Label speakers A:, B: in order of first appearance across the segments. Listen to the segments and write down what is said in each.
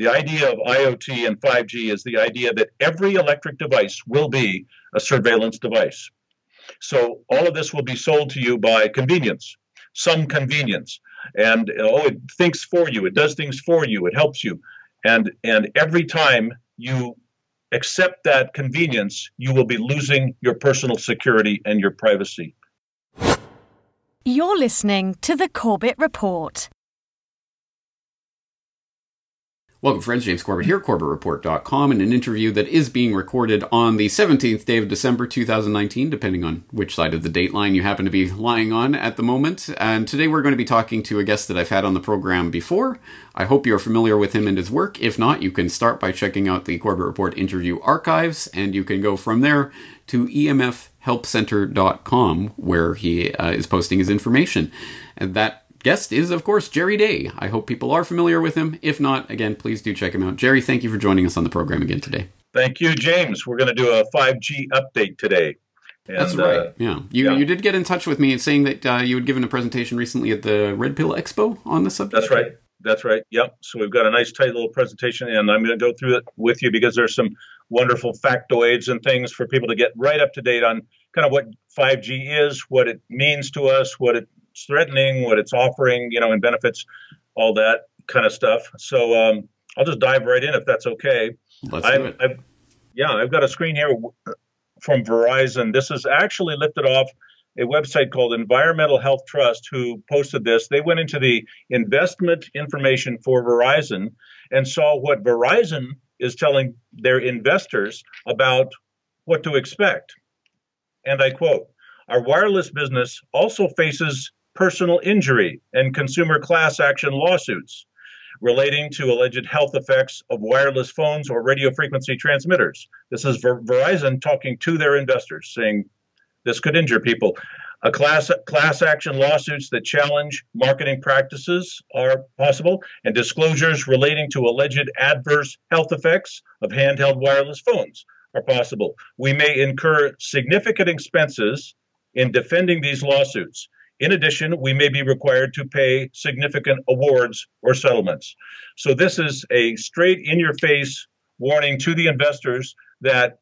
A: The idea of IoT and 5G is the idea that every electric device will be a surveillance device. So all of this will be sold to you by convenience, some convenience. And oh, it thinks for you, it does things for you, it helps you. And and every time you accept that convenience, you will be losing your personal security and your privacy.
B: You're listening to the Corbett Report.
C: Welcome, friends. James Corbett here, CorbettReport.com, in an interview that is being recorded on the 17th day of December 2019, depending on which side of the date line you happen to be lying on at the moment. And today we're going to be talking to a guest that I've had on the program before. I hope you're familiar with him and his work. If not, you can start by checking out the Corbett Report interview archives, and you can go from there to emfhelpcenter.com, where he uh, is posting his information. And that guest is, of course, Jerry Day. I hope people are familiar with him. If not, again, please do check him out. Jerry, thank you for joining us on the program again today.
A: Thank you, James. We're going to do a 5G update today.
C: And, That's right. Uh, yeah. You yeah. you did get in touch with me saying that uh, you had given a presentation recently at the Red Pill Expo on the subject.
A: That's right. That's right. Yep. So we've got a nice, tight little presentation, and I'm going to go through it with you because there's some wonderful factoids and things for people to get right up to date on kind of what 5G is, what it means to us, what it it's threatening, what it's offering, you know, and benefits, all that kind of stuff. So um, I'll just dive right in if that's okay.
C: Let's I've, do it.
A: I've, yeah, I've got a screen here from Verizon. This is actually lifted off a website called Environmental Health Trust who posted this. They went into the investment information for Verizon and saw what Verizon is telling their investors about what to expect. And I quote Our wireless business also faces personal injury and consumer class action lawsuits relating to alleged health effects of wireless phones or radio frequency transmitters. This is Ver- Verizon talking to their investors, saying this could injure people. A class class action lawsuits that challenge marketing practices are possible, and disclosures relating to alleged adverse health effects of handheld wireless phones are possible. We may incur significant expenses in defending these lawsuits. In addition, we may be required to pay significant awards or settlements. So, this is a straight in your face warning to the investors that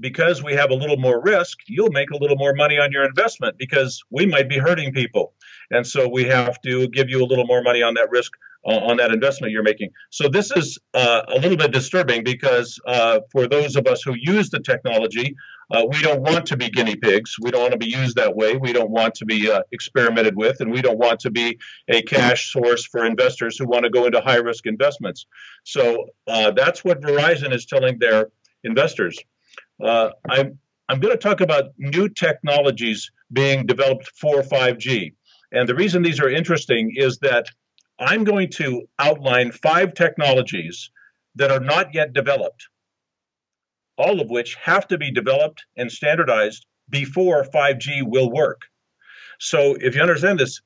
A: because we have a little more risk, you'll make a little more money on your investment because we might be hurting people. And so, we have to give you a little more money on that risk on that investment you're making. So this is uh, a little bit disturbing because uh, for those of us who use the technology, uh, we don't want to be guinea pigs. We don't want to be used that way. We don't want to be uh, experimented with, and we don't want to be a cash source for investors who want to go into high risk investments. So uh, that's what Verizon is telling their investors. I'm I'm going to talk about new technologies being developed for 5G. And the reason these are interesting is that I'm going to outline five technologies that are not yet developed, all of which have to be developed and standardized before 5G will work. So, if you understand this,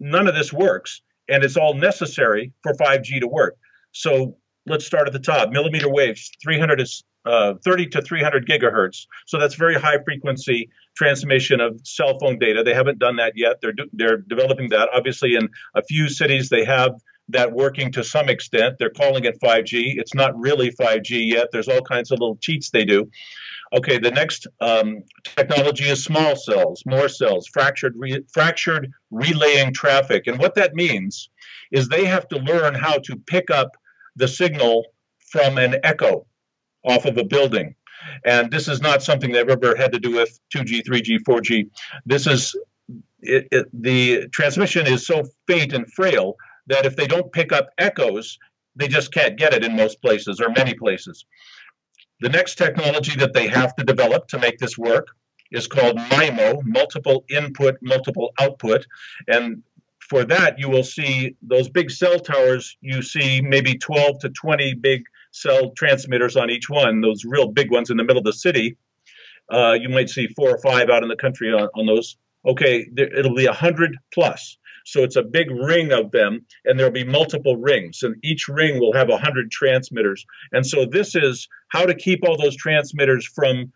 A: none of this works, and it's all necessary for 5G to work. So, let's start at the top millimeter waves 300 is uh, 30 to 300 gigahertz. So that's very high frequency transmission of cell phone data. They haven't done that yet. They're they're developing that obviously in a few cities they have that working to some extent. They're calling it 5g it's not really 5g yet. There's all kinds of little cheats they do. Okay the next um, technology is small cells more cells fractured re- fractured relaying traffic. And what that means is they have to learn how to pick up the signal from an echo off of a building. And this is not something they've ever had to do with 2G, 3G, 4G. This is it, it, the transmission is so faint and frail that if they don't pick up echoes, they just can't get it in most places or many places. The next technology that they have to develop to make this work is called MIMO, multiple input, multiple output. And for that, you will see those big cell towers. You see maybe 12 to 20 big cell transmitters on each one, those real big ones in the middle of the city. Uh, you might see four or five out in the country on, on those. Okay, there, it'll be 100 plus. So it's a big ring of them, and there'll be multiple rings, and each ring will have 100 transmitters. And so this is how to keep all those transmitters from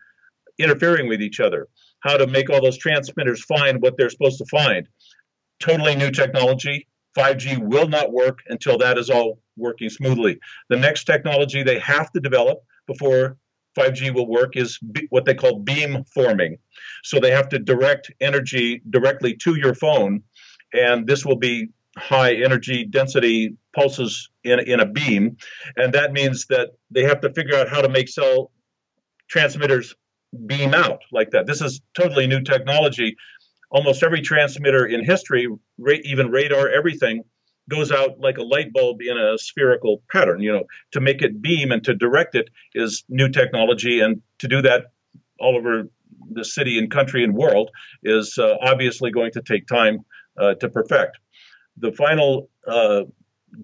A: interfering with each other, how to make all those transmitters find what they're supposed to find totally new technology. 5G will not work until that is all working smoothly. The next technology they have to develop before 5G will work is what they call beam forming. So they have to direct energy directly to your phone, and this will be high energy density pulses in, in a beam. And that means that they have to figure out how to make cell transmitters beam out like that. This is totally new technology. Almost every transmitter in history, even radar, everything, goes out like a light bulb in a spherical pattern. You know, to make it beam and to direct it is new technology, and to do that all over the city and country and world is uh, obviously going to take time uh, to perfect. The final uh,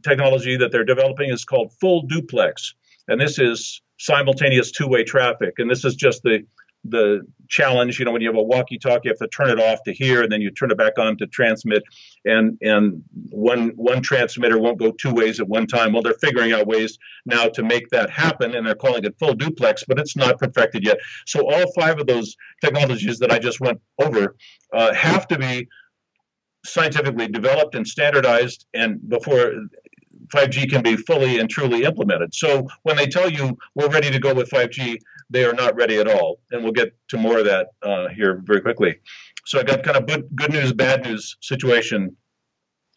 A: technology that they're developing is called full duplex, and this is simultaneous two-way traffic, and this is just the the challenge. You know, when you have a walkie-talkie, you have to turn it off to hear, and then you turn it back on to transmit. And and one one transmitter won't go two ways at one time. Well, they're figuring out ways now to make that happen, and they're calling it full duplex, but it's not perfected yet. So all five of those technologies that I just went over uh, have to be scientifically developed and standardized, and before 5G can be fully and truly implemented. So when they tell you we're ready to go with 5G, they are not ready at all. And we'll get to more of that uh, here very quickly. So I got kind of good, good news, bad news situation.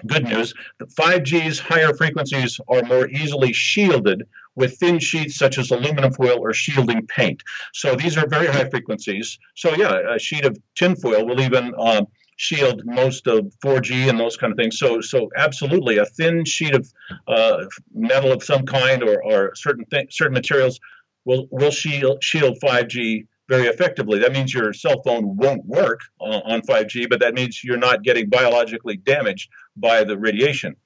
A: Good news the 5G's higher frequencies are more easily shielded with thin sheets such as aluminum foil or shielding paint. So these are very high frequencies. So, yeah, a sheet of tinfoil will even uh, shield most of 4G and those kind of things. So, so absolutely, a thin sheet of uh, metal of some kind or, or certain th- certain materials will will shield shield 5G very effectively. That means your cell phone won't work on, on 5G, but that means you're not getting biologically damaged by the radiation.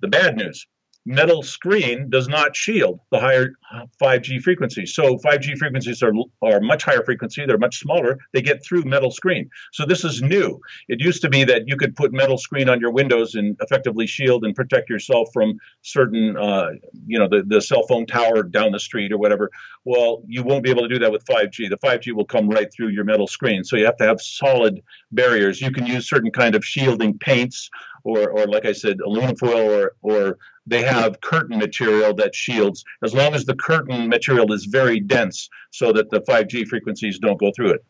A: The bad news metal screen does not shield the higher 5G frequencies. So 5G frequencies are, are much higher frequency, they're much smaller, they get through metal screen. So this is new. It used to be that you could put metal screen on your windows and effectively shield and protect yourself from certain, uh, you know, the, the cell phone tower down the street or whatever. Well, you won't be able to do that with 5G. The 5G will come right through your metal screen. So you have to have solid barriers. You can use certain kind of shielding paints or, or like I said, aluminum foil or, or they have curtain material that shields as long as the curtain material is very dense so that the 5G frequencies don't go through it.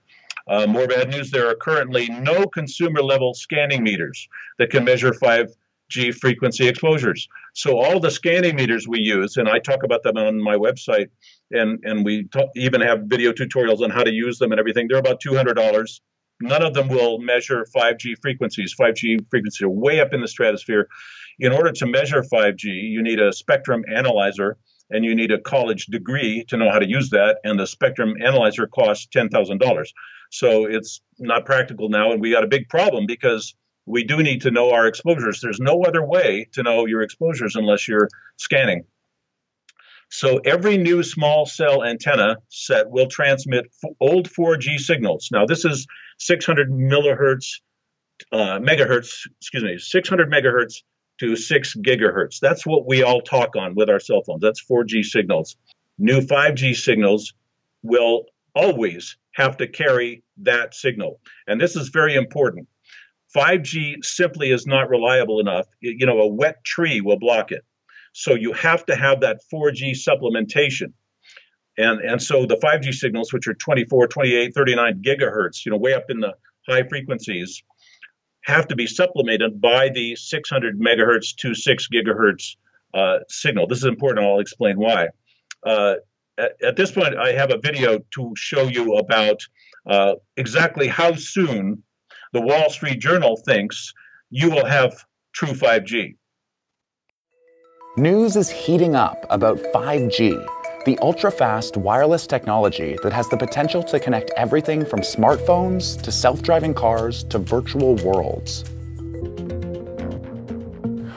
A: Uh, more bad news there are currently no consumer level scanning meters that can measure 5G frequency exposures. So, all the scanning meters we use, and I talk about them on my website, and, and we talk, even have video tutorials on how to use them and everything, they're about $200 none of them will measure 5G frequencies. 5G frequencies are way up in the stratosphere. In order to measure 5G, you need a spectrum analyzer and you need a college degree to know how to use that. And the spectrum analyzer costs $10,000. So it's not practical now. And we got a big problem because we do need to know our exposures. There's no other way to know your exposures unless you're scanning. So every new small cell antenna set will transmit f- old 4G signals. Now this is 600 millihertz, uh, megahertz, excuse me, 600 megahertz to 6 gigahertz. That's what we all talk on with our cell phones. That's 4G signals. New 5G signals will always have to carry that signal. And this is very important. 5G simply is not reliable enough. You know, a wet tree will block it. So you have to have that 4G supplementation. And, and so the 5G signals, which are 24, 28, 39 gigahertz, you know, way up in the high frequencies, have to be supplemented by the 600 megahertz to 6 gigahertz uh, signal. This is important. I'll explain why. Uh, at, at, this point, I have a video to show you about uh, exactly how soon the Wall Street Journal thinks you will have true 5G.
D: News is heating up about 5G, the ultra fast wireless technology that has the potential to connect everything from smartphones to self driving cars to virtual worlds.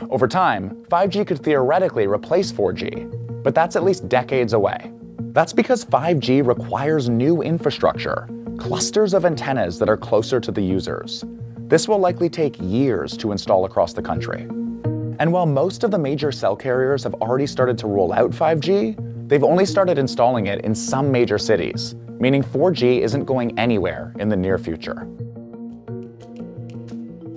D: Over time, 5G could theoretically replace 4G, but that's at least decades away. That's because 5G requires new infrastructure, clusters of antennas that are closer to the users. This will likely take years to install across the country. And while most of the major cell carriers have already started to roll out 5G, they've only started installing it in some major cities, meaning 4G isn't going anywhere in the near future.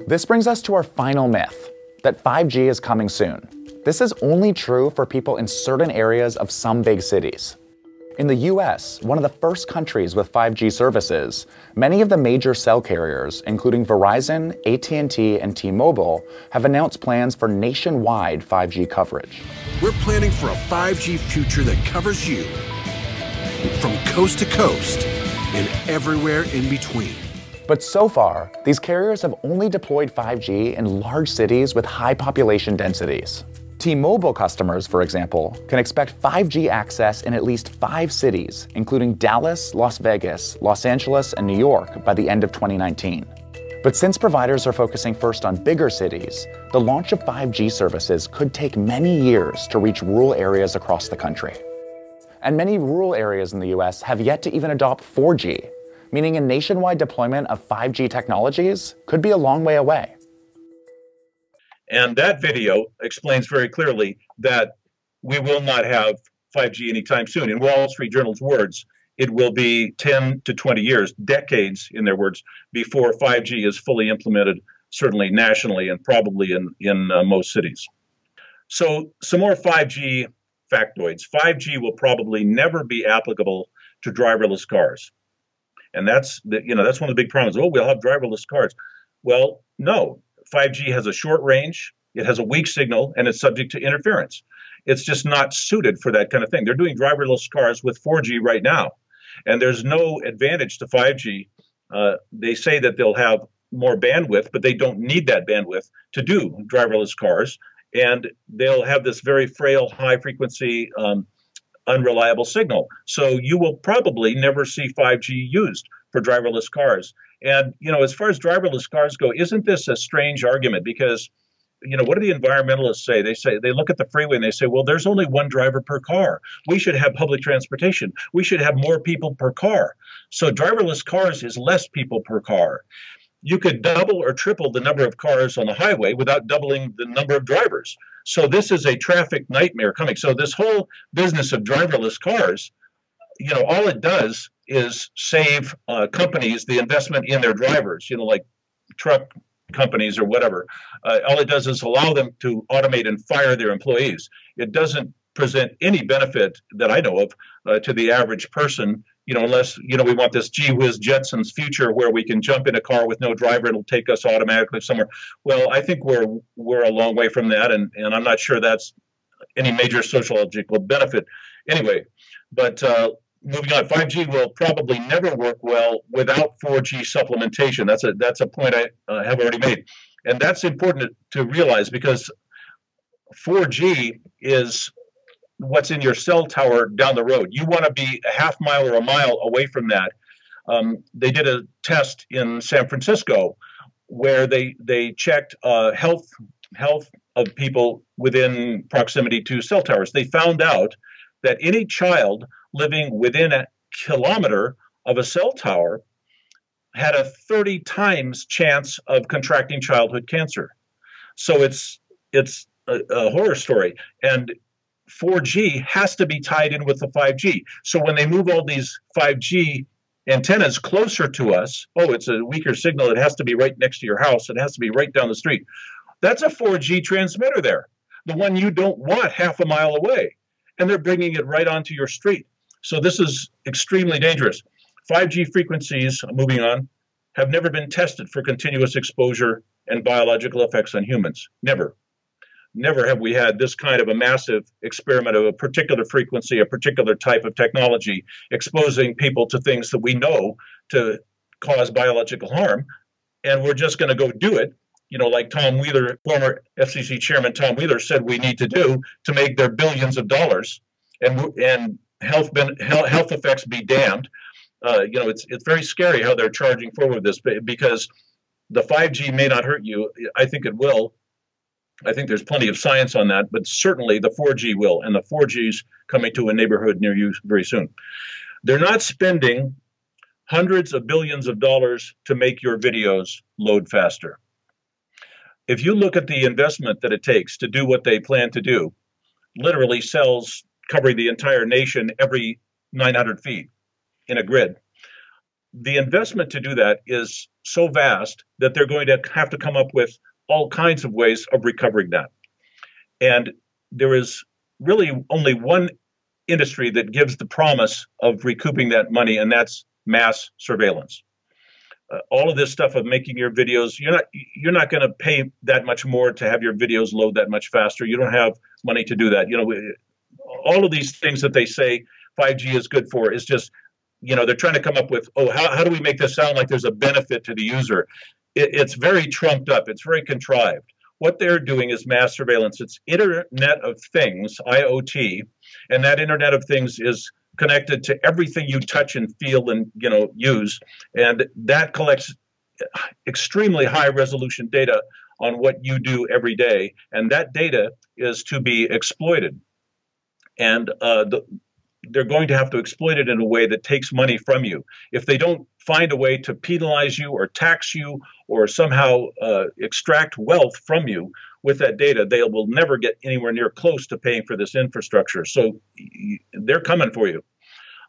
D: This brings us to our final myth that 5G is coming soon. this is only true for people in certain areas of some big cities. In the US, one of the first countries with 5G services, many of the major cell carriers, including Verizon, AT&T, and T-Mobile, have announced plans for nationwide 5G coverage.
E: We're planning for a 5G future that covers you from coast to coast and everywhere in between.
D: But so far, these carriers have only deployed 5G in large cities with high population densities. T-Mobile customers, for example, can expect 5G access in at least five cities, including Dallas, Las Vegas, Los Angeles, and New York by the end of 2019. But since providers are focusing first on bigger cities, the launch of 5G services could take many years to reach rural areas across the country. And many rural areas in the US have yet to even adopt 4G, meaning a nationwide deployment of 5G technologies could be a long way away.
A: And that video explains very clearly that we will not have 5G anytime soon. In Wall Street Journal's words, it will be 10 to 20 years, decades in their words, before 5G is fully implemented, certainly nationally and probably in, in uh, most cities. So, some more 5G factoids. 5G will probably never be applicable to driverless cars. And that's the, you know that's one of the big problems. Oh, we'll have driverless cars. Well, no, 5G has a short range, it has a weak signal, and it's subject to interference. It's just not suited for that kind of thing. They're doing driverless cars with 4G right now, and there's no advantage to 5G. Uh, they say that they'll have more bandwidth, but they don't need that bandwidth to do driverless cars. And they'll have this very frail, high frequency, um, unreliable signal. So you will probably never see 5G used for driverless cars. And, you know, as far as driverless cars go, isn't this a strange argument? Because, you know, what do the environmentalists say? They say they look at the freeway and they say, well, there's only one driver per car. We should have public transportation. We should have more people per car. So driverless cars is less people per car. You could double or triple the number of cars on the highway without doubling the number of drivers. So this is a traffic nightmare coming. So this whole business of driverless cars, you know, all it does is save uh, companies the investment in their drivers, you know, like truck companies or whatever. Uh, all it does is allow them to automate and fire their employees. It doesn't present any benefit that I know of uh, to the average person, you know, unless, you know, we want this gee whiz Jetsons future where we can jump in a car with no driver, it'll take us automatically somewhere. Well, I think we're we're a long way from that, and, and I'm not sure that's any major sociological benefit. Anyway, but uh, moving on, 5G will probably never work well without 4G supplementation. That's a that's a point I uh, have already made, and that's important to, realize because 4G is what's in your cell tower down the road. You want to be a half mile or a mile away from that. Um, they did a test in San Francisco where they they checked uh, health health of people within proximity to cell towers. They found out that any child living within a kilometer of a cell tower had a 30 times chance of contracting childhood cancer. So it's it's a, a, horror story. And 4G has to be tied in with the 5G. So when they move all these 5G antennas closer to us, oh, it's a weaker signal. It has to be right next to your house. It has to be right down the street. That's a 4G transmitter there, the one you don't want half a mile away. And they're bringing it right onto your street. So this is extremely dangerous. 5G frequencies, moving on, have never been tested for continuous exposure and biological effects on humans. Never. Never have we had this kind of a massive experiment of a particular frequency, a particular type of technology, exposing people to things that we know to cause biological harm. And we're just going to go do it, you know, like Tom Wheeler, former FCC chairman Tom Wheeler said we need to do to make their billions of dollars. And, and health ben, health effects be damned. Uh, you know, it's it's very scary how they're charging forward this because the 5G may not hurt you. I think it will. I think there's plenty of science on that, but certainly the 4G will, and the 4G's coming to a neighborhood near you very soon. They're not spending hundreds of billions of dollars to make your videos load faster. If you look at the investment that it takes to do what they plan to do, literally cells covering the entire nation every 900 feet in a grid. The investment to do that is so vast that they're going to have to come up with all kinds of ways of recovering that. And there is really only one industry that gives the promise of recouping that money, and that's mass surveillance. Uh, all of this stuff of making your videos, you're not you're not going to pay that much more to have your videos load that much faster. You don't have money to do that. You know, all of these things that they say 5G is good for is just, you know, they're trying to come up with, oh, how, how do we make this sound like there's a benefit to the user? It, it's very trumped up. It's very contrived. What they're doing is mass surveillance. It's Internet of Things, IoT, and that Internet of Things is connected to everything you touch and feel and you know use, and that collects extremely high resolution data on what you do every day, and that data is to be exploited. And uh, the, they're going to have to exploit it in a way that takes money from you. If they don't find a way to penalize you or tax you or somehow uh, extract wealth from you with that data, they will never get anywhere near close to paying for this infrastructure. So they're coming for you.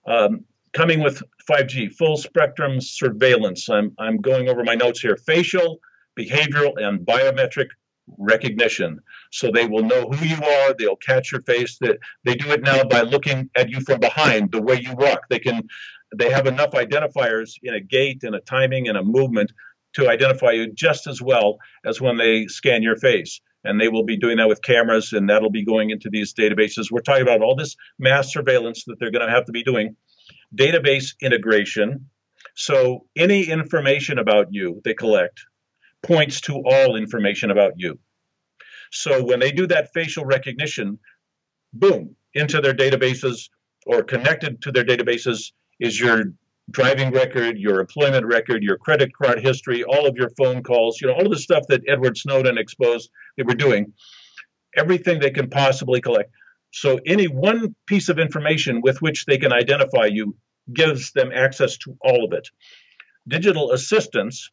A: Um, coming with 5G, full spectrum surveillance. I'm, I'm going over my notes here facial, behavioral, and biometric recognition. So they will know who you are. They'll catch your face. That they do it now by looking at you from behind, the way you walk. They can. They have enough identifiers in a gait and a timing and a movement to identify you just as well as when they scan your face. And they will be doing that with cameras, and that'll be going into these databases. We're talking about all this mass surveillance that they're going to have to be doing, database integration. So any information about you they collect points to all information about you. So when they do that facial recognition, boom, into their databases or connected to their databases is your driving record, your employment record, your credit card history, all of your phone calls, you know, all of the stuff that Edward Snowden exposed they were doing, everything they can possibly collect. So any one piece of information with which they can identify you gives them access to all of it. Digital assistants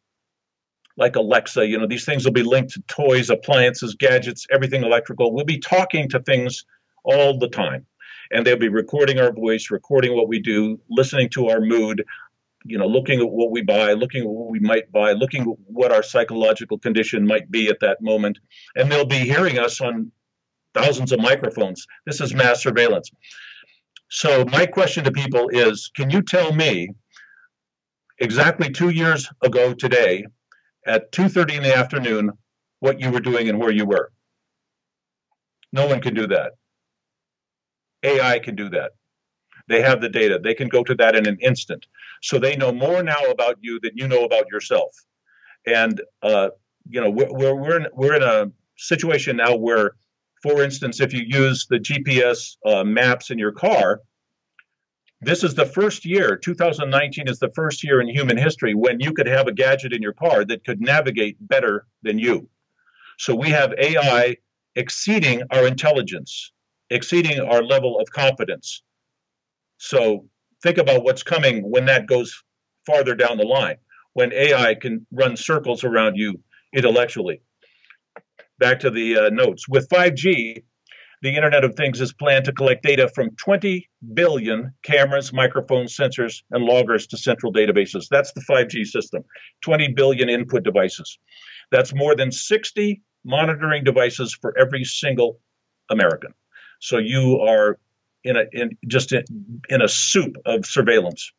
A: like Alexa, you know, these things will be linked to toys, appliances, gadgets, everything electrical. We'll be talking to things all the time. And they'll be recording our voice, recording what we do, listening to our mood, you know, looking at what we buy, looking at what we might buy, looking at what our psychological condition might be at that moment. And they'll be hearing us on thousands of microphones. This is mass surveillance. So my question to people is, can you tell me exactly two years ago today at 2.30 in the afternoon what you were doing and where you were. No one can do that. AI can do that. They have the data. They can go to that in an instant. So they know more now about you than you know about yourself. And uh, you know we're we're in, we're in a situation now where, for instance, if you use the GPS uh, maps in your car, this is the first year, 2019 is the first year in human history when you could have a gadget in your car that could navigate better than you. So we have AI exceeding our intelligence, exceeding our level of confidence. So think about what's coming when that goes farther down the line, when AI can run circles around you intellectually. Back to the uh, notes. With 5G, the Internet of Things is planned to collect data from 20 billion cameras, microphones, sensors, and loggers to central databases. That's the 5G system 20 billion input devices. That's more than 60 monitoring devices for every single American. So you are in a in just in, in a soup of surveillance.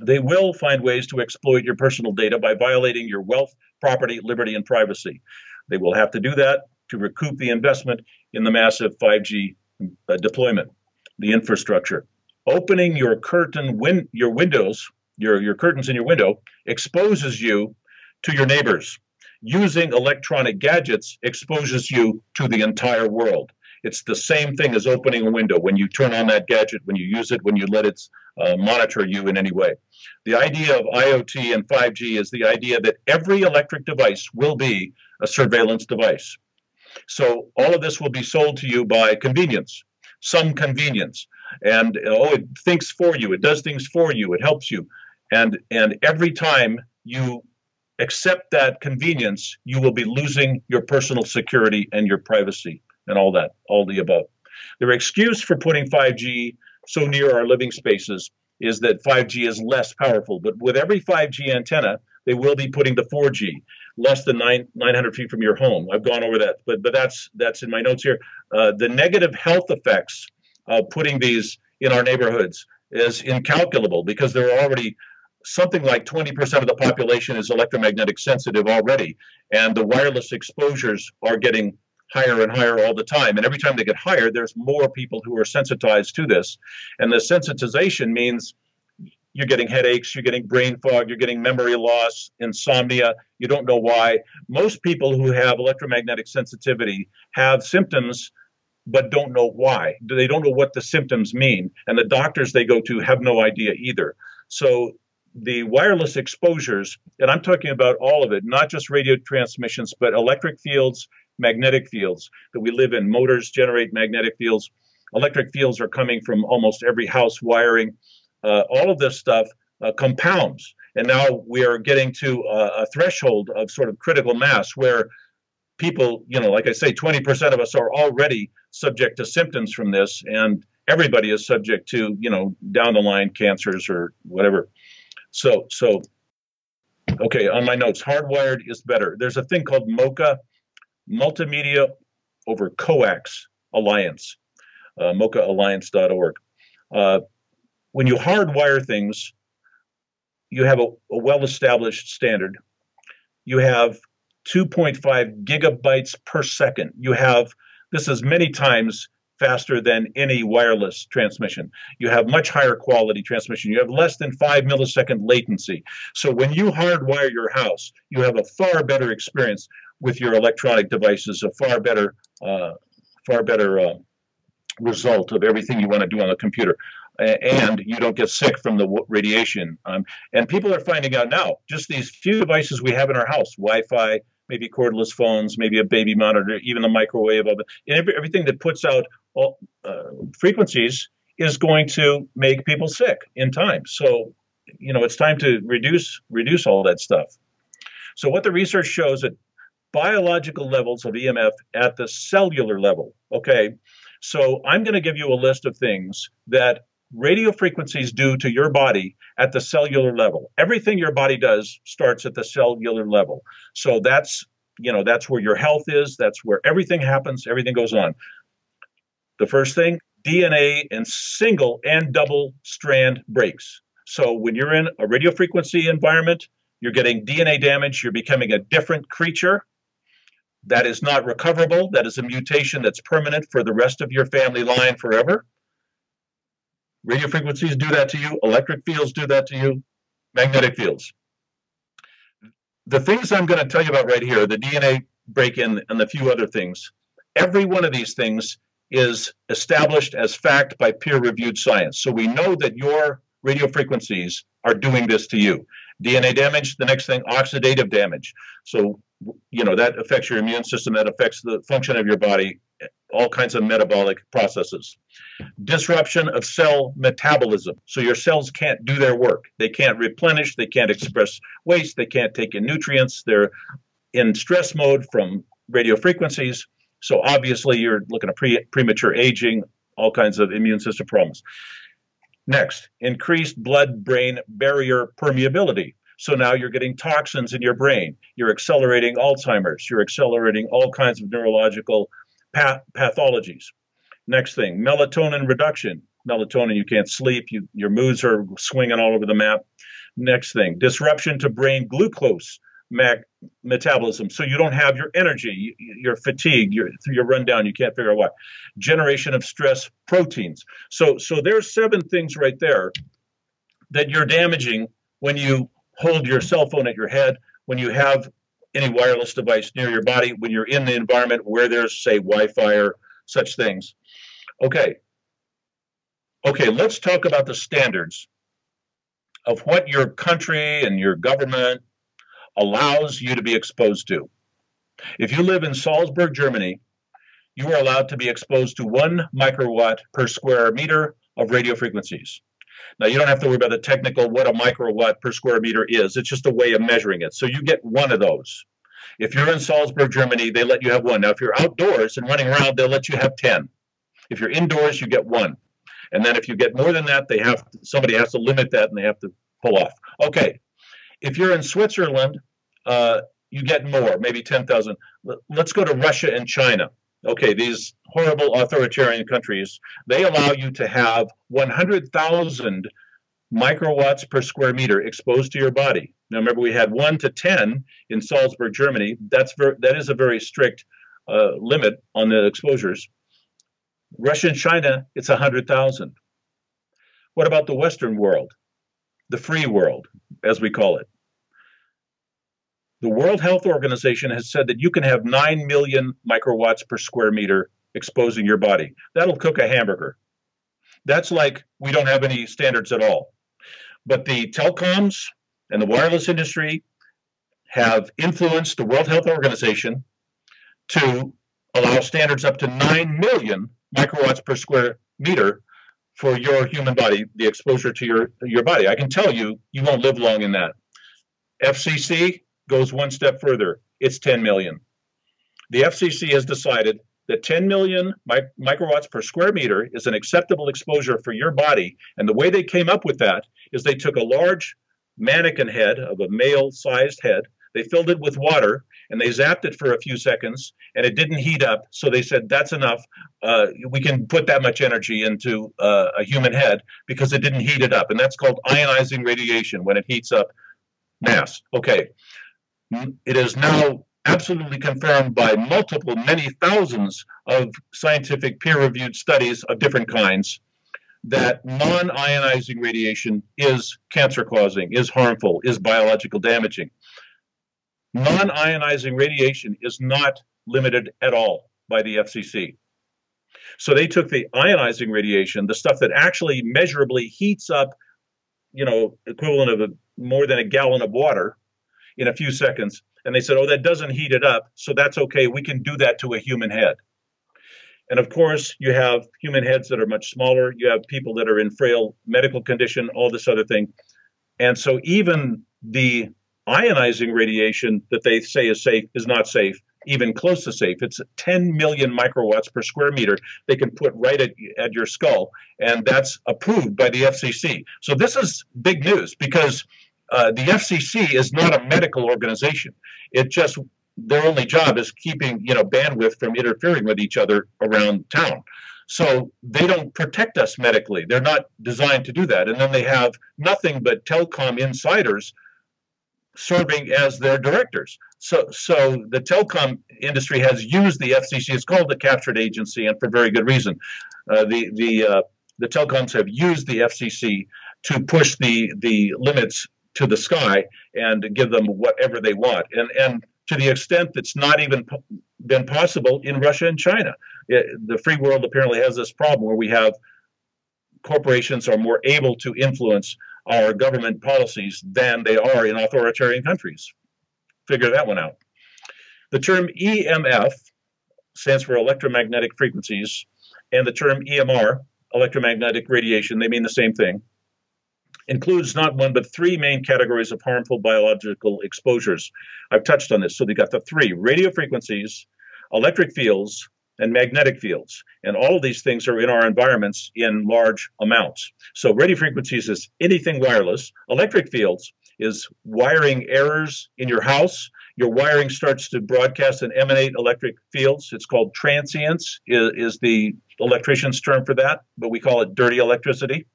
A: They will find ways to exploit your personal data by violating your wealth, property, liberty, and privacy. They will have to do that to recoup the investment in the massive 5G uh, deployment, the infrastructure. Opening your curtain win- your windows, your, your curtains in your window exposes you to your neighbors. Using electronic gadgets exposes you to the entire world. It's the same thing as opening a window when you turn on that gadget, when you use it, when you let it uh, monitor you in any way. The idea of IoT and 5G is the idea that every electric device will be a surveillance device. So all of this will be sold to you by convenience, some convenience. And oh, it thinks for you, it does things for you, it helps you. And and every time you accept that convenience, you will be losing your personal security and your privacy and all that, all the above. Their excuse for putting 5G so near our living spaces is that 5G is less powerful. But with every 5G antenna, they will be putting the 4G less than nine, 900 feet from your home. I've gone over that, but but that's that's in my notes here. Uh, the negative health effects of putting these in our neighborhoods is incalculable because there are already something like 20% of the population is electromagnetic sensitive already, and the wireless exposures are getting higher and higher all the time. And every time they get higher, there's more people who are sensitized to this. And the sensitization means you're getting headaches, you're getting brain fog, you're getting memory loss, insomnia. You don't know why. Most people who have electromagnetic sensitivity have symptoms but don't know why. They don't know what the symptoms mean. And the doctors they go to have no idea either. So the wireless exposures, and I'm talking about all of it, not just radio transmissions, but electric fields, magnetic fields that we live in. Motors generate magnetic fields. Electric fields are coming from almost every house wiring. Uh, all of this stuff uh, compounds. And now we are getting to a, a threshold of sort of critical mass where people, you know, like I say, 20% of us are already subject to symptoms from this, and everybody is subject to, you know, down the line cancers or whatever. So, so, okay, on my notes, hardwired is better. There's a thing called MoCA, Multimedia over Coax Alliance, uh, MoCAalliance.org. Uh, when you hardwire things, you have a, a well established standard. You have 2.5 gigabytes per second. You have this is many times faster than any wireless transmission. You have much higher quality transmission. You have less than five millisecond latency. So when you hardwire your house, you have a far better experience with your electronic devices, a far better, uh, far better uh, result of everything you want to do on the computer. And you don't get sick from the radiation. Um, and people are finding out now, just these few devices we have in our house, Wi-Fi, maybe cordless phones, maybe a baby monitor, even a microwave oven, everything that puts out all, uh, frequencies is going to make people sick in time. So, you know, it's time to reduce reduce all that stuff. So, what the research shows that biological levels of EMF at the cellular level. Okay, so I'm going to give you a list of things that radio frequencies do to your body at the cellular level. Everything your body does starts at the cellular level. So that's you know that's where your health is. That's where everything happens. Everything goes on. The first thing, DNA in single and double strand breaks. So when you're in a radio frequency environment, you're getting DNA damage. You're becoming a different creature. That is not recoverable. That is a mutation that's permanent for the rest of your family line forever. Radio frequencies do that to you, electric fields do that to you, magnetic fields. The things I'm going to tell you about right here, the DNA break in and the few other things, every one of these things is established as fact by peer reviewed science. So we know that your radio frequencies are doing this to you. DNA damage, the next thing, oxidative damage. So, you know, that affects your immune system, that affects the function of your body all kinds of metabolic processes. Disruption of cell metabolism. So your cells can't do their work. They can't replenish, they can't express waste, they can't take in nutrients. They're in stress mode from radio frequencies. So obviously you're looking at pre- premature aging, all kinds of immune system problems. Next, increased blood brain barrier permeability. So now you're getting toxins in your brain. You're accelerating Alzheimer's. You're accelerating all kinds of neurological path- pathologies. Next thing, melatonin reduction. Melatonin, you can't sleep, you, your moods are swinging all over the map. Next thing, disruption to brain glucose mag- metabolism. So you don't have your energy, you're fatigued, you're, you're run down, you can't figure out why. Generation of stress proteins. So, so there's seven things right there that you're damaging when you hold your cell phone at your head, when you have any wireless device near your body when you're in the environment where there's, say, Wi Fi or such things. Okay. Okay, let's talk about the standards of what your country and your government allows you to be exposed to. If you live in Salzburg, Germany, you are allowed to be exposed to one microwatt per square meter of radio frequencies. Now, you don't have to worry about the technical what a microwatt per square meter is. It's just a way of measuring it. So you get one of those. If you're in Salzburg, Germany, they let you have one. Now, if you're outdoors and running around, they'll let you have 10. If you're indoors, you get one. And then if you get more than that, they have somebody has to limit that and they have to pull off. Okay. If you're in Switzerland, uh, you get more, maybe 10,000. Let's go to Russia and China. Okay, these horrible authoritarian countries, they allow you to have 100,000 microwatts per square meter exposed to your body. Now, remember, we had 1 to 10 in Salzburg, Germany. That's ver- that is a very strict uh, limit on the exposures. Russia and China, it's 100,000. What about the Western world? The free world, as we call it. The World Health Organization has said that you can have 9 million microwatts per square meter exposing your body. That'll cook a hamburger. That's like we don't have any standards at all. But the telecoms and the wireless industry have influenced the World Health Organization to allow standards up to 9 million microwatts per square meter for your human body, the exposure to your, your body. I can tell you, you won't live long in that. FCC, goes one step further. It's 10 million. The FCC has decided that 10 million mic- microwatts per square meter is an acceptable exposure for your body. And the way they came up with that is they took a large mannequin head of a male sized head, they filled it with water, and they zapped it for a few seconds, and it didn't heat up. So they said, that's enough. Uh, we can put that much energy into uh, a human head because it didn't heat it up. And that's called ionizing radiation when it heats up mass. Okay. It is now absolutely confirmed by multiple, many thousands of scientific peer reviewed studies of different kinds that non ionizing radiation is cancer causing, is harmful, is biological damaging. Non ionizing radiation is not limited at all by the FCC. So they took the ionizing radiation, the stuff that actually measurably heats up, you know, equivalent of a, more than a gallon of water, in a few seconds. And they said, oh, that doesn't heat it up, so that's okay. We can do that to a human head. And of course, you have human heads that are much smaller. You have people that are in frail medical condition, all this other thing. And so even the ionizing radiation that they say is safe is not safe, even close to safe. It's 10 million microwatts per square meter they can put right at, at your skull, and that's approved by the FCC. So this is big news because uh, the FCC is not a medical organization. It just their only job is keeping you know bandwidth from interfering with each other around town. So they don't protect us medically. They're not designed to do that. And then they have nothing but telecom insiders serving as their directors. So, so the telecom industry has used the FCC. It's called the captured agency, and for very good reason. Uh, the the uh, the telecoms have used the FCC to push the the limits to the sky and give them whatever they want. And and to the extent that's not even been possible in Russia and China. It, the free world apparently has this problem where we have corporations are more able to influence our government policies than they are in authoritarian countries. Figure that one out. The term EMF stands for electromagnetic frequencies, and the term EMR, electromagnetic radiation, they mean the same thing includes not one but three main categories of harmful biological exposures. I've touched on this. So they've got the three radio frequencies, electric fields, and magnetic fields. And all of these things are in our environments in large amounts. So radio frequencies is anything wireless. Electric fields is wiring errors in your house. Your wiring starts to broadcast and emanate electric fields. It's called transients, is, is the electrician's term for that, but we call it dirty electricity.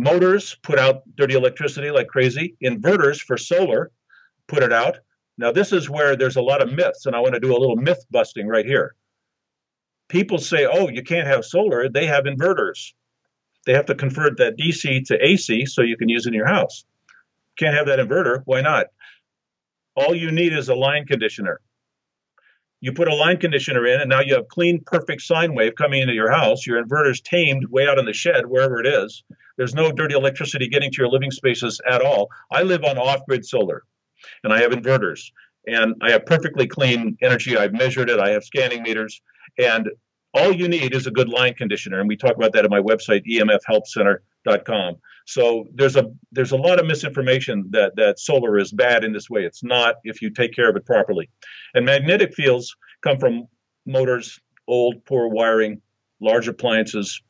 A: Motors put out dirty electricity like crazy. Inverters for solar put it out. Now, this is where there's a lot of myths, and I want to do a little myth busting right here. People say, oh, you can't have solar, they have inverters. They have to convert that DC to AC so you can use it in your house. Can't have that inverter. Why not? All you need is a line conditioner. You put a line conditioner in, and now you have clean, perfect sine wave coming into your house. Your inverter's tamed way out in the shed, wherever it is. There's no dirty electricity getting to your living spaces at all. I live on off grid solar and I have inverters and I have perfectly clean energy. I've measured it, I have scanning meters, and all you need is a good line conditioner. And we talk about that at my website, emfhelpcenter.com. So there's a there's a lot of misinformation that that solar is bad in this way. It's not if you take care of it properly. And magnetic fields come from motors, old, poor wiring, large appliances,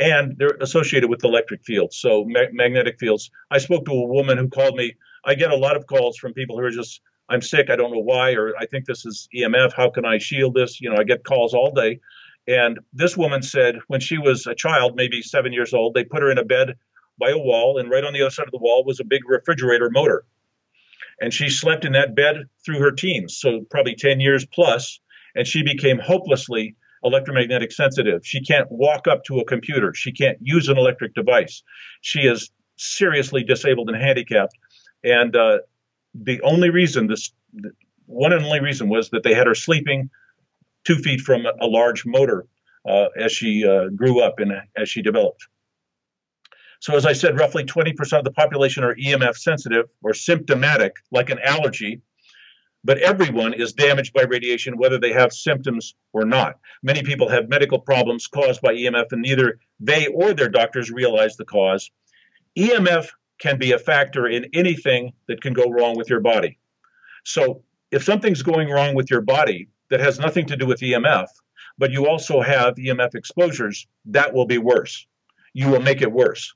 A: and they're associated with electric fields, so ma- magnetic fields. I spoke to a woman who called me. I get a lot of calls from people who are just, I'm sick, I don't know why, or I think this is EMF. How can I shield this? You know, I get calls all day. And this woman said when she was a child, maybe seven years old, they put her in a bed by a wall, and right on the other side of the wall was a big refrigerator motor. And she slept in that bed through her teens, so probably 10 years plus, and she became hopelessly electromagnetic sensitive. She can't walk up to a computer. She can't use an electric device. She is seriously disabled and handicapped. And uh, the only reason, this one and only reason, was that they had her sleeping two feet from a, large motor uh, as she uh, grew up and as she developed. So, as I said, roughly 20% of the population are EMF sensitive or symptomatic, like an allergy, but everyone is damaged by radiation, whether they have symptoms or not. Many people have medical problems caused by EMF, and neither they or their doctors realize the cause. EMF can be a factor in anything that can go wrong with your body. So, if something's going wrong with your body that has nothing to do with EMF, but you also have EMF exposures, that will be worse. You will make it worse.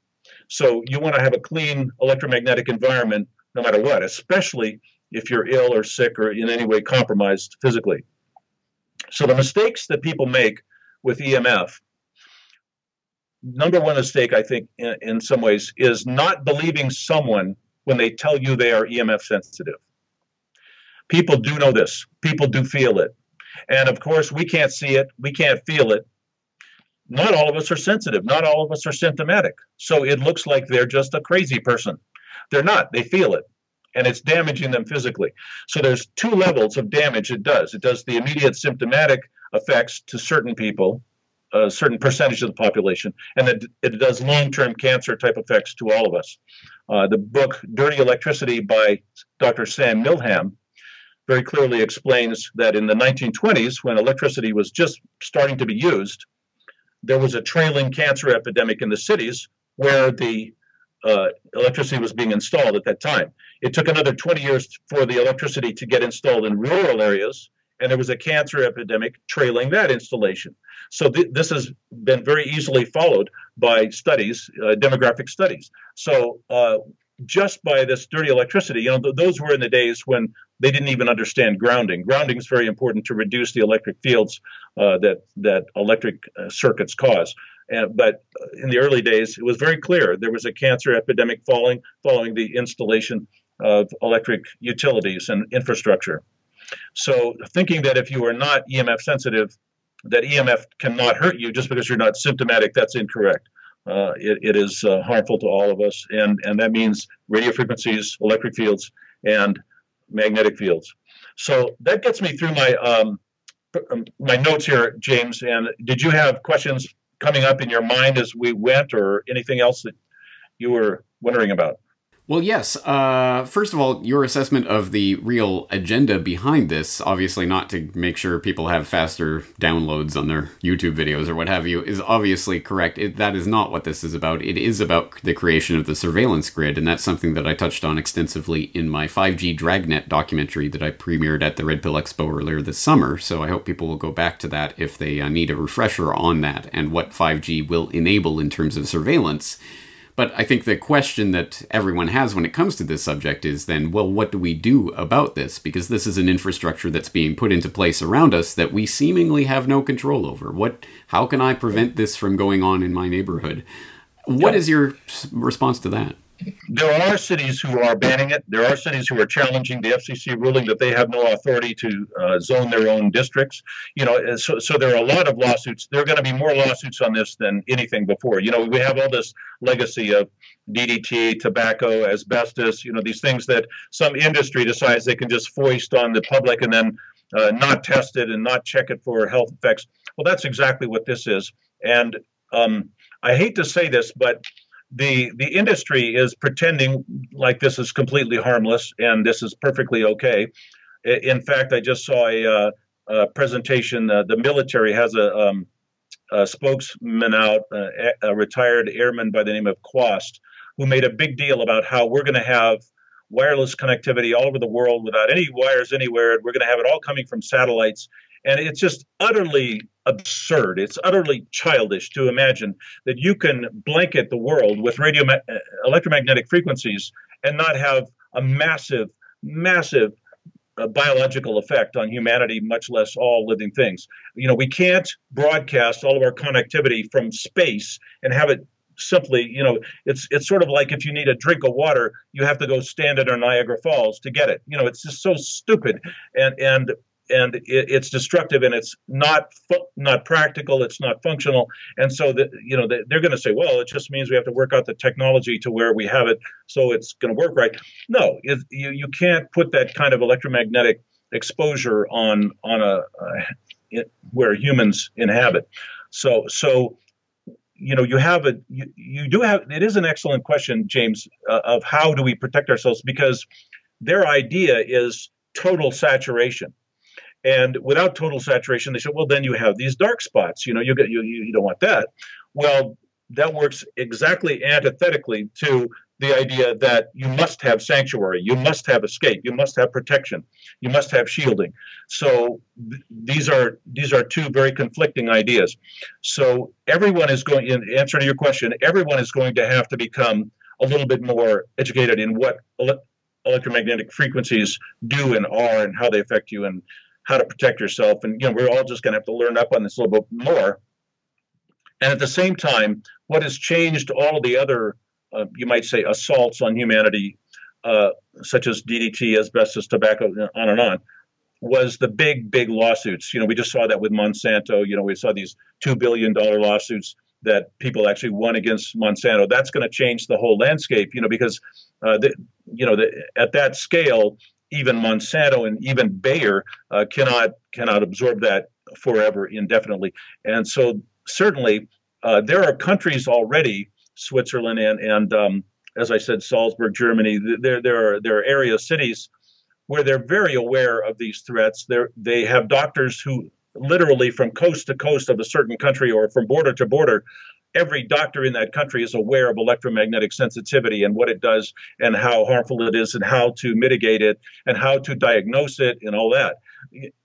A: So, you want to have a clean electromagnetic environment no matter what, especially if you're ill or sick or in any way compromised physically. So the mistakes that people make with EMF, number one mistake, I think, in, in some ways, is not believing someone when they tell you they are EMF sensitive. People do know this, people do feel it. And of course, we can't see it, we can't feel it. Not all of us are sensitive, not all of us are symptomatic. So it looks like they're just a crazy person. They're not, they feel it and it's damaging them physically. So there's two levels of damage it does. It does the immediate symptomatic effects to certain people, a certain percentage of the population, and then it does long-term cancer type effects to all of us. Uh, the book Dirty Electricity by Dr. Sam Milham very clearly explains that in the 1920s, when electricity was just starting to be used, there was a trailing cancer epidemic in the cities where the uh, electricity was being installed at that time. It took another 20 years for the electricity to get installed in rural areas, and there was a cancer epidemic trailing that installation. So th- this has been very easily followed by studies, uh, demographic studies. So uh, just by this dirty electricity, you know, th- those were in the days when they didn't even understand grounding. Grounding is very important to reduce the electric fields uh, that that electric uh, circuits cause. But in the early days, it was very clear there was a cancer epidemic following following the installation of electric utilities and infrastructure. So thinking that if you are not EMF sensitive, that EMF cannot hurt you just because you're not symptomatic, that's incorrect. Uh, it, it is uh, harmful to all of us, and, and that means radio frequencies, electric fields, and magnetic fields. So that gets me through my um, my notes here, James. And did you have questions coming up in your mind as we went, or anything else that you were wondering about?
C: Well, yes. Uh, first of all, your assessment of the real agenda behind this, obviously not to make sure people have faster downloads on their YouTube videos or what have you, is obviously correct. It, that is not what this is about. It is about the creation of the surveillance grid, and that's something that I touched on extensively in my 5G Dragnet documentary that I premiered at the Red Pill Expo earlier this summer. So I hope people will go back to that if they uh, need a refresher on that and what 5G will enable in terms of surveillance. But I think the question that everyone has when it comes to this subject is then, well, what do we do about this? Because this is an infrastructure that's being put into place around us that we seemingly have no control over. What, how can I prevent this from going on in my neighborhood? What is your response to that?
A: There are cities who are banning it. There are cities who are challenging the FCC ruling that they have no authority to uh, zone their own districts. You know, so, so there are a lot of lawsuits. There are going to be more lawsuits on this than anything before. You know, we have all this legacy of DDT, tobacco, asbestos. You know, these things that some industry decides they can just foist on the public and then uh, not test it and not check it for health effects. Well, that's exactly what this is. And um, I hate to say this, but the the industry is pretending like this is completely harmless and this is perfectly okay. In fact, I just saw a, uh, a presentation. Uh, the military has a, um, a spokesman out, uh, a retired airman by the name of Quast, who made a big deal about how we're going to have wireless connectivity all over the world without any wires anywhere. We're going to have it all coming from satellites, And it's just utterly absurd. It's utterly childish to imagine that you can blanket the world with radio uh, electromagnetic frequencies and not have a massive, massive uh, biological effect on humanity, much less all living things. You know, we can't broadcast all of our connectivity from space and have it simply, you know, it's it's sort of like if you need a drink of water, you have to go stand at our Niagara Falls to get it. You know, it's just so stupid, and and and it, it's destructive, and it's not fu- not practical. It's not functional, and so that you know they're going to say, well, it just means we have to work out the technology to where we have it, so it's going to work right. No, you you can't put that kind of electromagnetic exposure on on a it, where humans inhabit. So so you know you have a you, you do have it is an excellent question james uh, of how do we protect ourselves because their idea is total saturation and without total saturation they said well then you have these dark spots you know you get you, you don't want that well that works exactly antithetically to the idea that you must have sanctuary, you must have escape, you must have protection, you must have shielding. So th- these are these are two very conflicting ideas. So everyone is going in answer to your question, everyone is going to have to become a little bit more educated in what ele- electromagnetic frequencies do and are and how they affect you and how to protect yourself. And you know, we're all just going to have to learn up on this a little bit more. And at the same time, what has changed all the other uh, you might say, assaults on humanity, uh, such as DDT, asbestos, tobacco, on and on, was the big, big lawsuits. You know, we just saw that with Monsanto. You know, we saw these $2 billion lawsuits that people actually won against Monsanto. That's going to change the whole landscape, you know, because, uh, the, you know, the, at that scale, even Monsanto and even Bayer uh, cannot cannot absorb that forever indefinitely. And so certainly uh, there are countries already Switzerland and and um, as I said, Salzburg, Germany. There there are there are area cities where they're very aware of these threats. They they have doctors who literally from coast to coast of a certain country or from border to border. Every doctor in that country is aware of electromagnetic sensitivity and what it does and how harmful it is and how to mitigate it and how to diagnose it and all that.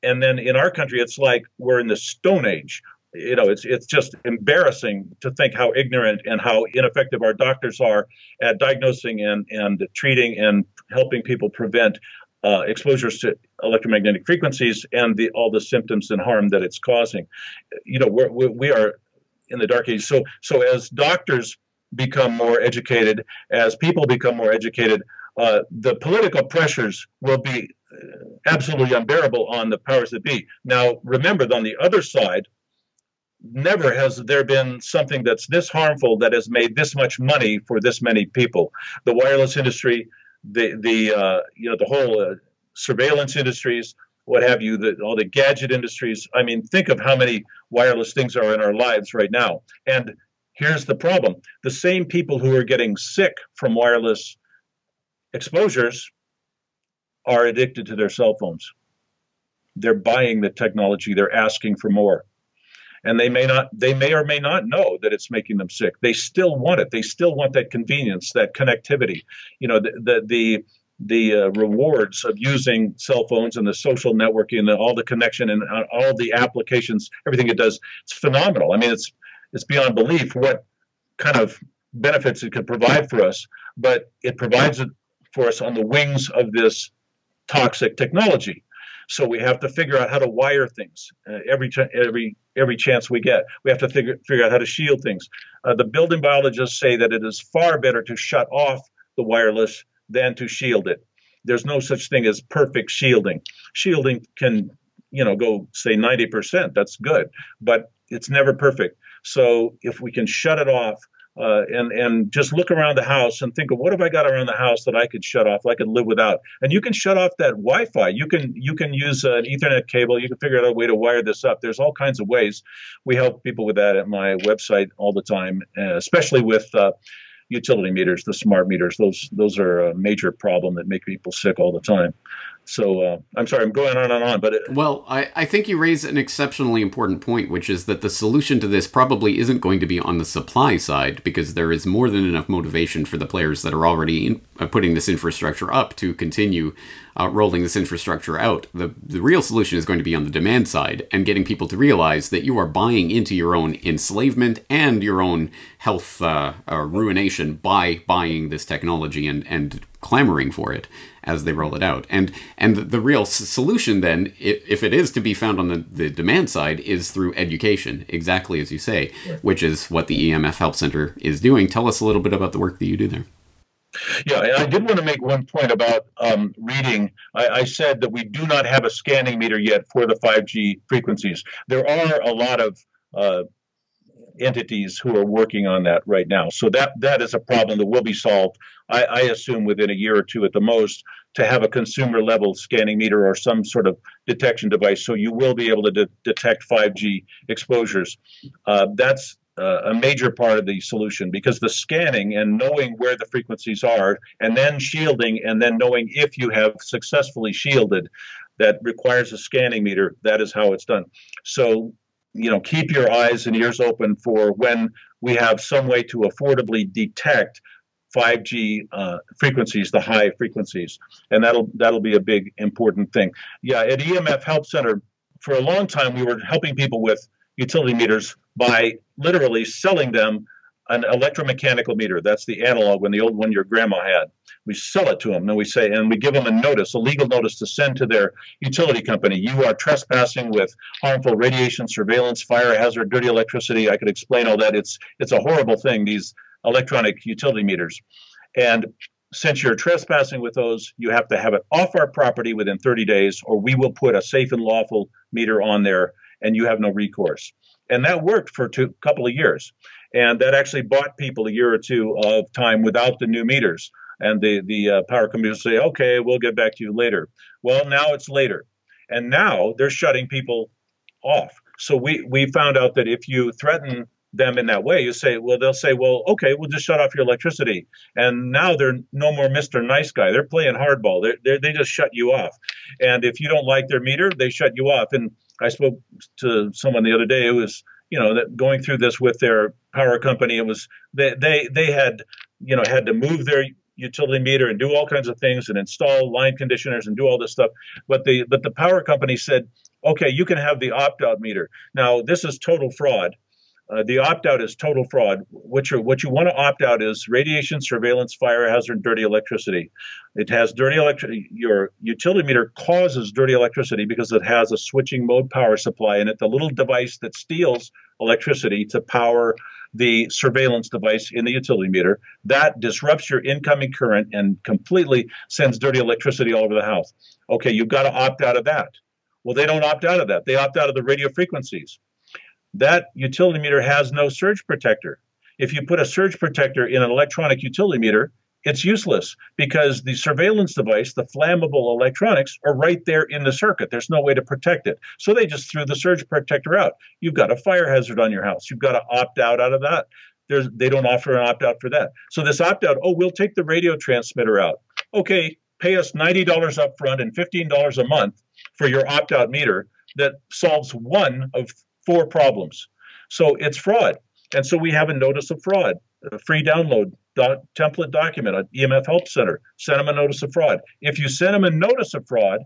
A: And then in our country, it's like we're in the Stone Age you know, it's it's just embarrassing to think how ignorant and how ineffective our doctors are at diagnosing and and treating and helping people prevent uh, exposures to electromagnetic frequencies and the all the symptoms and harm that it's causing. You know, we're, we are in the dark age. So so as doctors become more educated, as people become more educated, uh, the political pressures will be uh, absolutely unbearable on the powers that be. Now, remember, on the other side, never has there been something that's this harmful that has made this much money for this many people. The wireless industry, the the uh, you know the whole uh, surveillance industries, what have you, the, all the gadget industries. I mean, think of how many wireless things are in our lives right now. And here's the problem: the same people who are getting sick from wireless exposures are addicted to their cell phones. They're buying the technology. They're asking for more and they may not they may or may not know that it's making them sick they still want it they still want that convenience that connectivity you know the the the, the uh, rewards of using cell phones and the social networking and all the connection and uh, all the applications everything it does it's phenomenal i mean it's it's beyond belief what kind of benefits it could provide for us but it provides it for us on the wings of this toxic technology so we have to figure out how to wire things uh, every ch- every every chance we get. We have to figure figure out how to shield things. Uh, the building biologists say that it is far better to shut off the wireless than to shield it. There's no such thing as perfect shielding. Shielding can you know go say 90%. That's good, but it's never perfect. So if we can shut it off uh, and and just look around the house and think of what have I got around the house that I could shut off, I could live without. And you can shut off that Wi-Fi. You can you can use an Ethernet cable. You can figure out a way to wire this up. There's all kinds of ways. We help people with that at my website all the time, uh, especially with. Uh, utility meters, the smart meters. Those those are a major problem that make people sick all the time. So uh, I'm sorry, I'm going on and on, but it,
C: well, I, I think you raise an exceptionally important point, which is that the solution to this probably isn't going to be on the supply side because there is more than enough motivation for the players that are already in, uh, putting this infrastructure up to continue uh, rolling this infrastructure out. The the real solution is going to be on the demand side and getting people to realize that you are buying into your own enslavement and your own health uh, uh ruination by buying this technology and and clamoring for it as they roll it out. And and the, real s- solution then, if, if, it is to be found on the, the demand side, is through education, exactly as you say, which is what the EMF Help Center is doing. Tell us a little bit about the work that you do there.
A: Yeah, and I did want to make one point about um, reading. I, I, said that we do not have a scanning meter yet for the 5G frequencies. There are a lot of uh, entities who are working on that right now. So that that is a problem that will be solved. I, I assume within a year or two at the most to have a consumer level scanning meter or some sort of detection device, so you will be able to de- detect 5G exposures. Uh, that's uh, a major part of the solution because the scanning and knowing where the frequencies are, and then shielding, and then knowing if you have successfully shielded, that requires a scanning meter. That is how it's done. So you know, keep your eyes and ears open for when we have some way to affordably detect 5G uh, frequencies, the high frequencies, and that'll that'll be a big important thing. Yeah, at EMF Help Center, for a long time we were helping people with utility meters by literally selling them an electromechanical meter. That's the analog one, the old one your grandma had. We sell it to them, and we say, and we give them a notice, a legal notice to send to their utility company. You are trespassing with harmful radiation, surveillance, fire hazard, dirty electricity. I could explain all that. It's it's a horrible thing. These electronic utility meters, and since you're trespassing with those, you have to have it off our property within 30 days, or we will put a safe and lawful meter on there, and you have no recourse. And that worked for a couple of years and that actually bought people a year or two of time without the new meters. And the the uh, power companies say, okay, we'll get back to you later. Well, now it's later, and now they're shutting people off. So we we found out that if you threaten them in that way, you say, well, they'll say, well, okay, we'll just shut off your electricity. And now they're no more Mr. Nice Guy. They're playing hardball. They're, they're, they just shut you off. And if you don't like their meter, they shut you off. And I spoke to someone the other day who was you know that going through this with their power company it was they they they had you know had to move their utility meter and do all kinds of things and install line conditioners and do all this stuff but the but the power company said okay you can have the opt out meter now this is total fraud uh, the opt out is total fraud. What you what you want to opt out is radiation, surveillance, fire hazard, dirty electricity. It has dirty electricity. Your utility meter causes dirty electricity because it has a switching mode power supply in it. The little device that steals electricity to power the surveillance device in the utility meter that disrupts your incoming current and completely sends dirty electricity all over the house. Okay, you've got to opt out of that. Well, they don't opt out of that. They opt out of the radio frequencies that utility meter has no surge protector. If you put a surge protector in an electronic utility meter, it's useless because the surveillance device, the flammable electronics, are right there in the circuit. There's no way to protect it. So they just threw the surge protector out. You've got a fire hazard on your house. You've got to opt out out of that. There's, they don't offer an opt out for that. So this opt out, oh, we'll take the radio transmitter out. Okay, pay us $90 up front and $15 a month for your opt out meter that solves one of four problems. So it's fraud. And so we have a notice of fraud, a free download dot, template document at EMF Help Center. Send them a notice of fraud. If you send them a notice of fraud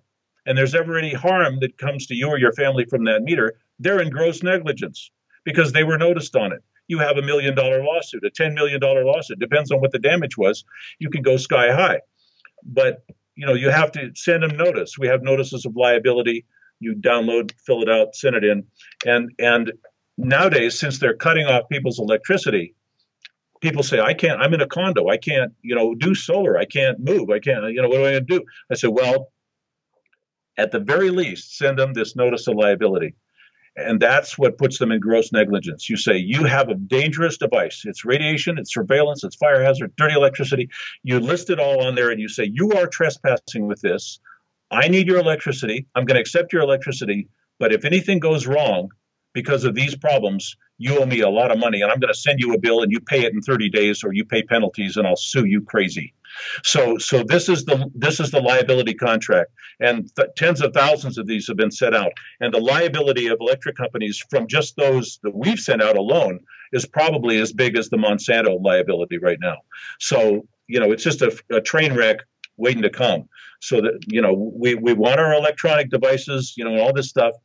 A: and there's ever any harm that comes to you or your family from that meter, they're in gross negligence because they were noticed on it. You have a million dollar lawsuit, a $10 million lawsuit, depends on what the damage was. You can go sky high. But you know, you have to send them notice. We have notices of liability you download, fill it out, send it in, and and nowadays since they're cutting off people's electricity, people say I can't. I'm in a condo. I can't you know do solar. I can't move. I can't you know what am I to do? I said well, at the very least, send them this notice of liability. And that's what puts them in gross negligence. You say, you have a dangerous device. It's radiation, it's surveillance, it's fire hazard, dirty electricity. You list it all on there and you say, you are trespassing with this. I need your electricity. I'm going to accept your electricity. But if anything goes wrong because of these problems, you owe me a lot of money and I'm going to send you a bill and you pay it in 30 days or you pay penalties and I'll sue you crazy. So, so this is the this is the liability contract, and th- tens of thousands of these have been set out. And the liability of electric companies from just those that we've sent out alone is probably as big as the Monsanto liability right now. So, you know, it's just a, a train wreck waiting to come. So that you know, we we want our electronic devices, you know, and all this stuff,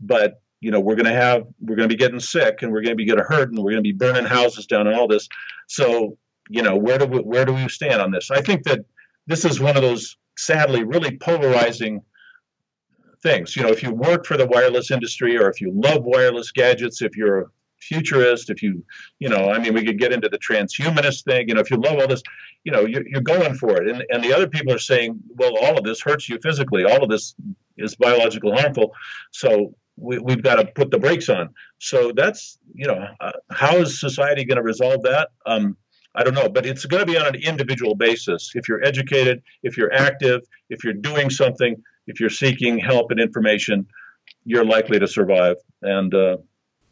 A: but you know we're going to have we're going to be getting sick and we're going to be getting hurt and we're going to be burning houses down and all this so you know, where do we, where do we stand on this? I think that this is one of those sadly really polarizing things. You know, if you work for the wireless industry or if you love wireless gadgets, if you're futurist, if you, you know, I mean, we could get into the transhumanist thing. You know, if you love all this, you know, you're, you're going for it. And, and the other people are saying, well, all of this hurts you physically. All of this is biological harmful. So we, have got to put the brakes on. So that's, you know, uh, how is society going to resolve that? Um, I don't know, but it's going to be on an individual basis. If you're educated, if you're active, if you're doing something, if you're seeking help and information, you're likely to survive. And uh,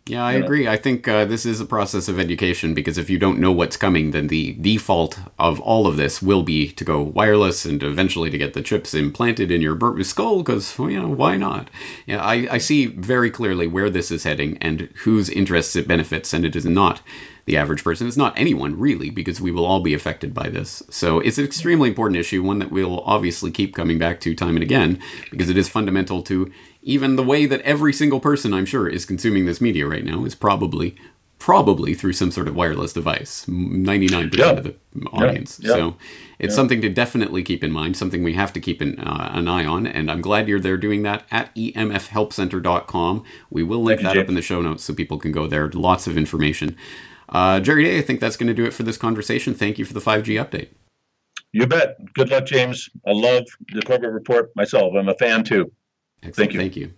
C: yeah, I agree. I think uh, this is a process of education because if you don't know what's coming, then the default of all of this will be to go wireless and eventually to get the chips implanted in your skull because, you know, why not? Yeah, I, I see very clearly where this is heading and whose interests it benefits, and it is not the average person. It's not anyone, really, because we will all be affected by this. So it's an extremely important issue, one that we'll obviously keep coming back to time and again, because it is fundamental to even the way that every single person, I'm sure, is consuming this media right now is probably probably through some sort of wireless device 99% yeah. of the audience yeah. Yeah. so it's something to definitely keep in mind something we have to keep an, uh, an eye on and i'm glad you're there doing that at emfhelpcenter.com we will link Thank that up in the show notes so people can go there lots of information uh, Jerry Day, I think that's going to do it for this conversation. Thank you for the 5G update.
A: You bet. Good luck, James. I love the Corbett Report myself. I'm a fan too.
C: Excellent. Thank you. Thank you.